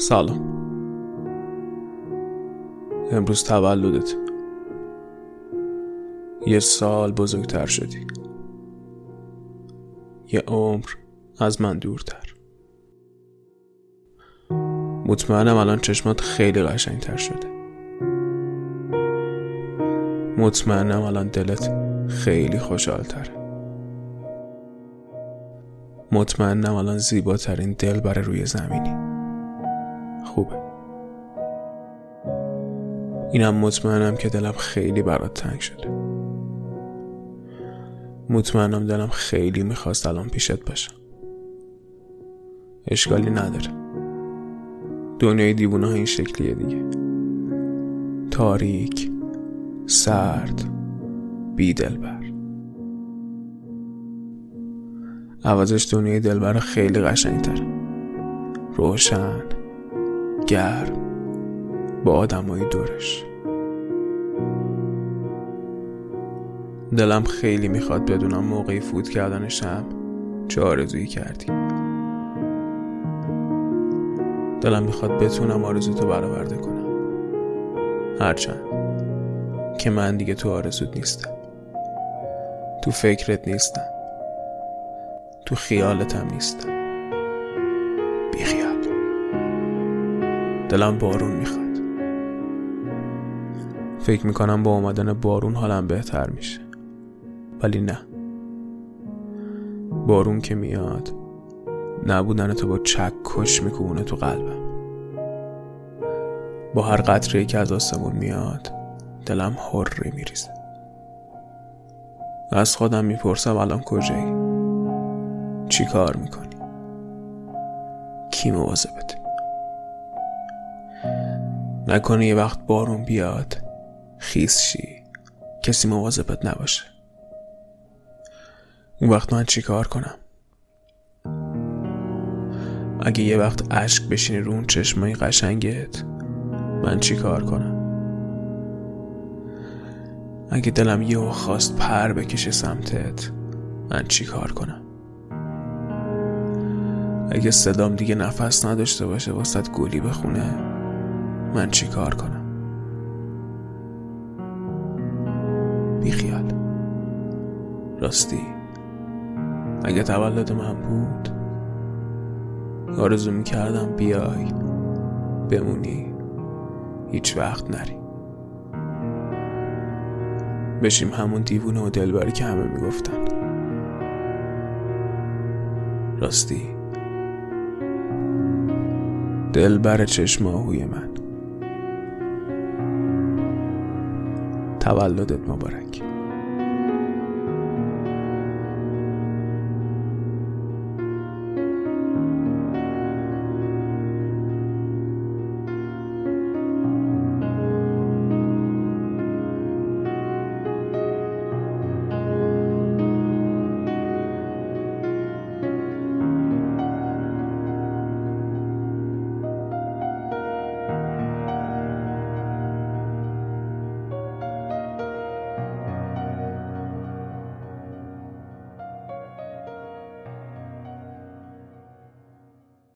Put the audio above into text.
سلام. امروز تولدت. یه سال بزرگتر شدی. یه عمر از من دورتر. مطمئنم الان چشمات خیلی قشنگتر شده. مطمئنم الان دلت خیلی خوشحالتره. مطمئنم الان زیباترین دل برای روی زمینی. خوبه. اینم مطمئنم که دلم خیلی برات تنگ شده. مطمئنم دلم خیلی می‌خواست الان پیشت باشم. اشکالی نداره. دنیای دیوونه این شکلیه دیگه. تاریک سرد بیدل بر عوضش دنیای دلبر خیلی قشنگتر روشن. گرم با آدمای دورش. دلم خیلی می‌خواد بدونم موقعی فوت کردن شب چه آرزویی کردی. دلم می‌خواد بتونم آرزوتو برآورده کنم. هرچند که من دیگه تو آرزوت نیستم. تو فکرت نیستم. تو خیالتم نیستم. دلم بارون می‌خواد. فکر می‌کنم با اومدن بارون حالم بهتر میشه. ولی نه. بارون که میاد نبودن تو با چکش میکونه تو قلبم. با هر قطره که از آسمون میاد دلم حری میریزه. از خودم می‌پرسم الان کجایی؟ چی کار می‌کنی؟ کی مواظبت؟ نکنه یه وقت بارون بیاد. خیس شی. کسی مواظبت نباشه. اون وقت من چی کار کنم؟ اگه یه وقت اشک بشینی رو اون چشمای قشنگت من چی کار کنم؟ اگه دلم یه خواست پر بکشه سمتت من چی کار کنم؟ اگه صدام دیگه نفس نداشته باشه واسط گولی بخونه من چی کار کنم؟ بیخیال راستی اگه تولد من بود آرزو می‌کردم بیای بمونی. هیچ وقت نری. بشیم همون دیوونه و دلبری که همه می‌گفتن. راستی دلبر چشم آهوی من. تولدت مبارک.